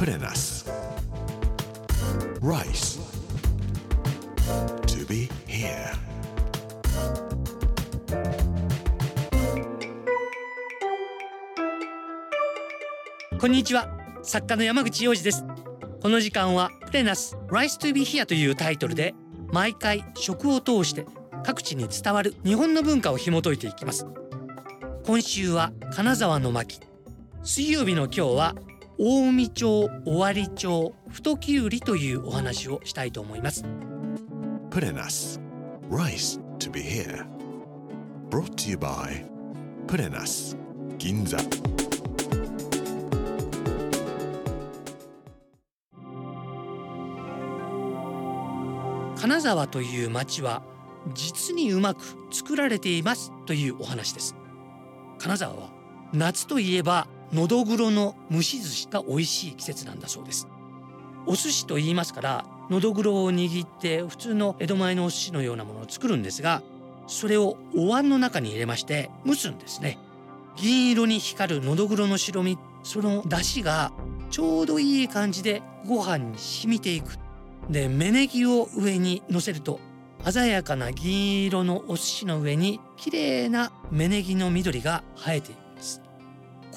Put in us Rice. To be here. こんにちは。作家の山口洋二です。この時間はプレナス Rice to be here というタイトルで毎回食を通して各地に伝わる日本の文化を紐解いていきます。今週は金沢の巻。水曜日の今日は大海町尾張町太きゅうりというお話をしたいと思います。Put in us Rice to be here. Brought to you by Put in us 銀座金沢という町は実にうまく作られていますというお話です。金沢は夏といえばのどぐろの蒸し寿司が美味しい季節なんだそうです。お寿司と言いますからのどぐろを握って普通の江戸前のお寿司のようなものを作るんですがそれをお椀の中に入れまして蒸すんですね。銀色に光るのどぐろの白身その出汁がちょうどいい感じでご飯に染みていく。で芽ネギを上に乗せると鮮やかな銀色のお寿司の上に綺麗な芽ネギの緑が生えています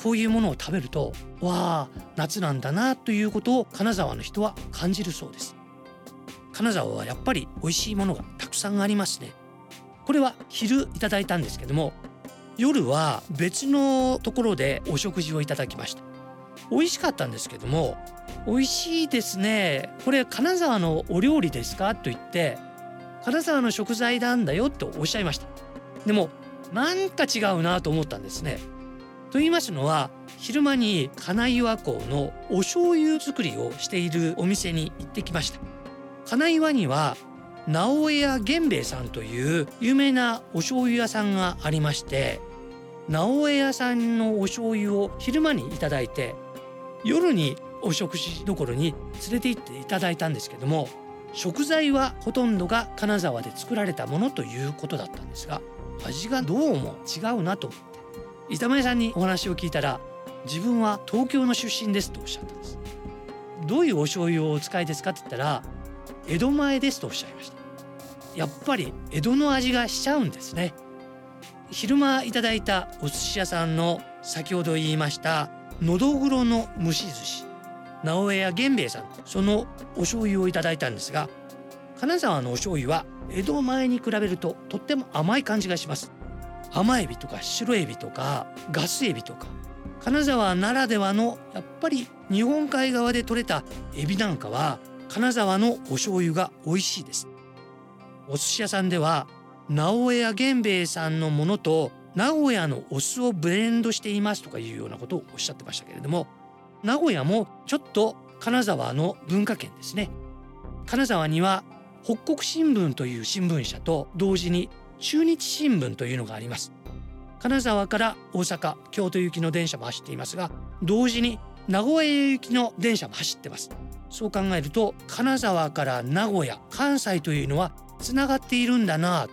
こういうものを食べるとわあ夏なんだなということを金沢の人は感じるそうです。金沢はやっぱり美味しいものがたくさんありますね。これは昼いただいたんですけども夜は別のところでお食事をいただきました。美味しかったんですけども美味しいですね。これ金沢のお料理ですかと言って金沢の食材なんだよとおっしゃいました。でもなんか違うなと思ったんですね。と言いますのは昼間に金岩港のお醤油作りをしているお店に行ってきました。金岩には直江屋源兵衛さんという有名なお醤油屋さんがありまして直江屋さんのお醤油を昼間にいただいて夜にお食事どころに連れて行っていただいたんですけども食材はほとんどが金沢で作られたものということだったんですが味がどうも違うなと板前さんにお話を聞いたら自分は東京の出身ですとおっしゃったんですどういうお醤油をお使いですか？って言ったら江戸前ですとおっしゃいました。やっぱり江戸の味がしちゃうんですね。昼間いただいたお寿司屋さんの先ほど言いましたのどぐろの蒸し寿司直江屋源兵衛さんそのお醤油をいただいたんですが金沢のお醤油は江戸前に比べるととっても甘い感じがします。甘エビとか白エビとかガスエビとか金沢ならではのやっぱり日本海側で採れたエビなんかは金沢のお醤油が美味しいです。お寿司屋さんでは直江屋源兵衛さんのものと名古屋のお酢をブレンドしていますとかいうようなことをおっしゃってましたけれども名古屋もちょっと金沢の文化圏ですね。金沢には北国新聞という新聞社と同時に中日新聞というのがあります。金沢から大阪京都行きの電車も走っていますが同時に名古屋行きの電車も走ってます。そう考えると金沢から名古屋関西というのはつながっているんだな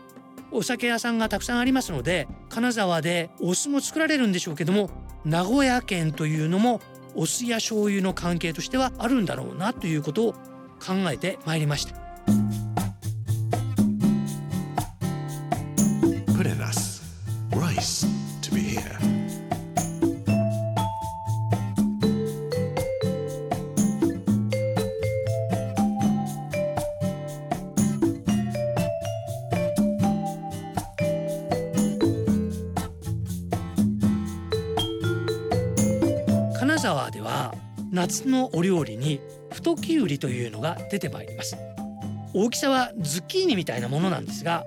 お酒屋さんがたくさんありますので金沢でお酢も作られるんでしょうけども名古屋県というのもお酢や醤油の関係としてはあるんだろうなということを考えてまいりました。沢では夏のお料理に太きゅうりというのが出てまいります。大きさはズッキーニみたいなものなんですが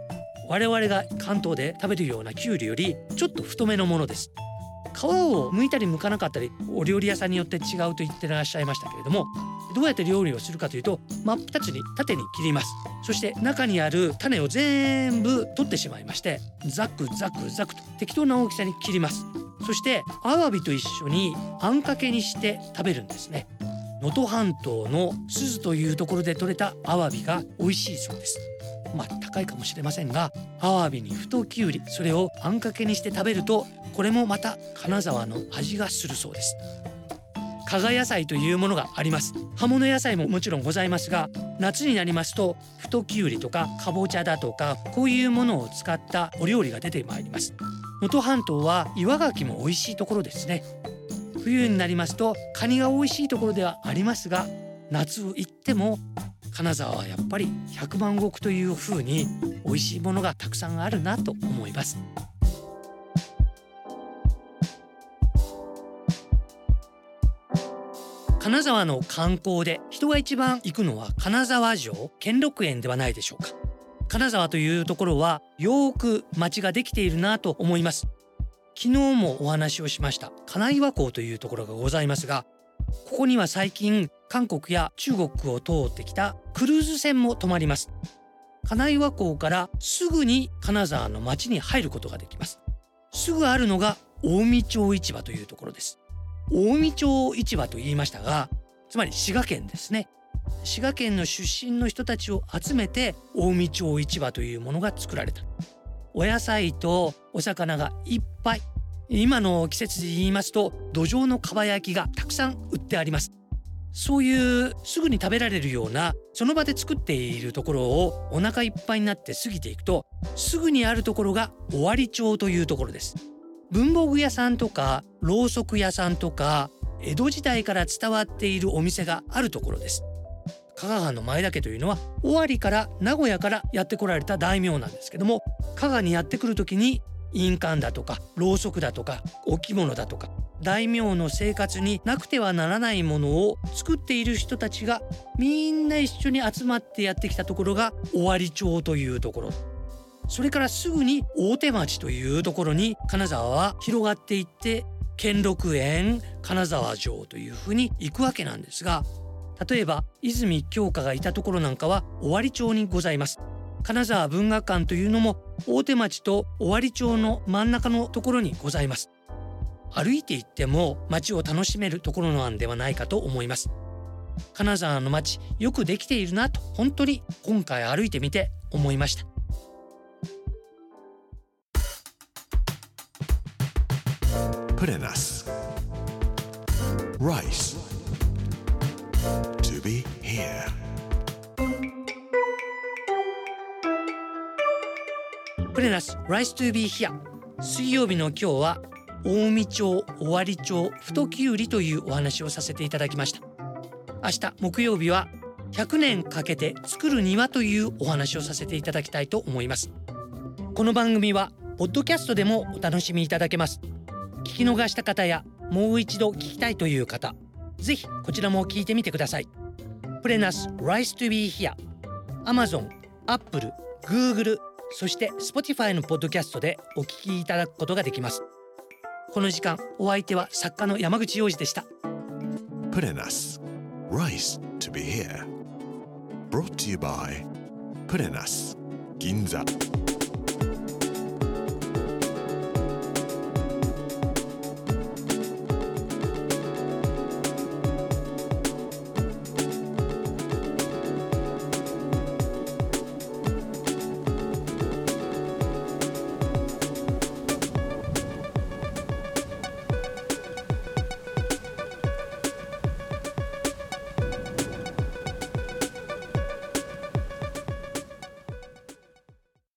我々が関東で食べるようなきゅうりよりちょっと太めのものです。皮を剥いたり剥かなかったりお料理屋さんによって違うと言ってらっしゃいましたけれどもどうやって料理をするかというと真っ二つに縦に切ります。そして中にある種を全部取ってしまいましてザクザクザクと適当な大きさに切ります。そしてアワビと一緒にあんかけにして食べるんですね。能登半島の鈴というところで採れたアワビが美味しいそうです。まあ高いかもしれませんがアワビに太きゅうりそれをあんかけにして食べるとこれもまた金沢の味がするそうです。加賀野菜というものがあります。葉物野菜ももちろんございますが夏になりますと太きゅうりとかかぼちゃだとかこういうものを使ったお料理が出てまいります。能登半島は岩牡蠣も美味しいところですね。冬になりますとカニが美味しいところではありますが夏行っても金沢はやっぱり百万石という風に美味しいものがたくさんあるなと思います。金沢の観光で人が一番行くのは金沢城兼六園ではないでしょうか。金沢というところはよく街ができているなと思います。昨日もお話をしました。金岩港というところがございますがここには最近韓国や中国を通ってきたクルーズ船も止まります。金岩港からすぐに金沢の町に入ることができます。すぐあるのが近江町市場というところです。近江町市場と言いましたがつまり滋賀県ですね。滋賀県の出身の人たちを集めて近江町市場というものが作られた。お野菜とお魚がいっぱい。今の季節で言いますと土壌のかば焼きがたくさん売ってあります。そういうすぐに食べられるようなその場で作っているところをお腹いっぱいになって過ぎていくとすぐにあるところが尾張町というところです。文房具屋さんとかろうそく屋さんとか江戸時代から伝わっているお店があるところです。加賀藩の前田家というのは尾張から名古屋からやってこられた大名なんですけども加賀にやってくる時に印鑑だとかろうそくだとか置物だとか大名の生活になくてはならないものを作っている人たちがみんな一緒に集まってやってきたところが尾張町というところ。それからすぐに大手町というところに金沢は広がっていって兼六園金沢城というふうに行くわけなんですが例えば泉鏡花がいたところなんかは尾張町にございます。金沢文学館というのも大手町と尾張町の真ん中のところにございます。歩いて行っても街を楽しめるところなんではないかと思います。金沢の街よくできているなと本当に今回歩いてみて思いました。Put in us. Rice. To be here. プレナス Rise to be here 水曜日の今日は近江町尾張町太きゅうりというお話をさせていただきました明日木曜日は100年かけて作る庭というお話をさせていただきたいと思いますこの番組はポッドキャストでもお楽しみいただけます聞き逃した方やもう一度聞きたいという方ぜひこちらも聞いてみてくださいプレナス Rise to be here Amazon、Apple、Google そして Spotify のポッドキャストでお聞きいただくことができますこの時間お相手は作家の山口洋二でした Put in us. Rice to be here. Brought to you by Put in us. Ginza.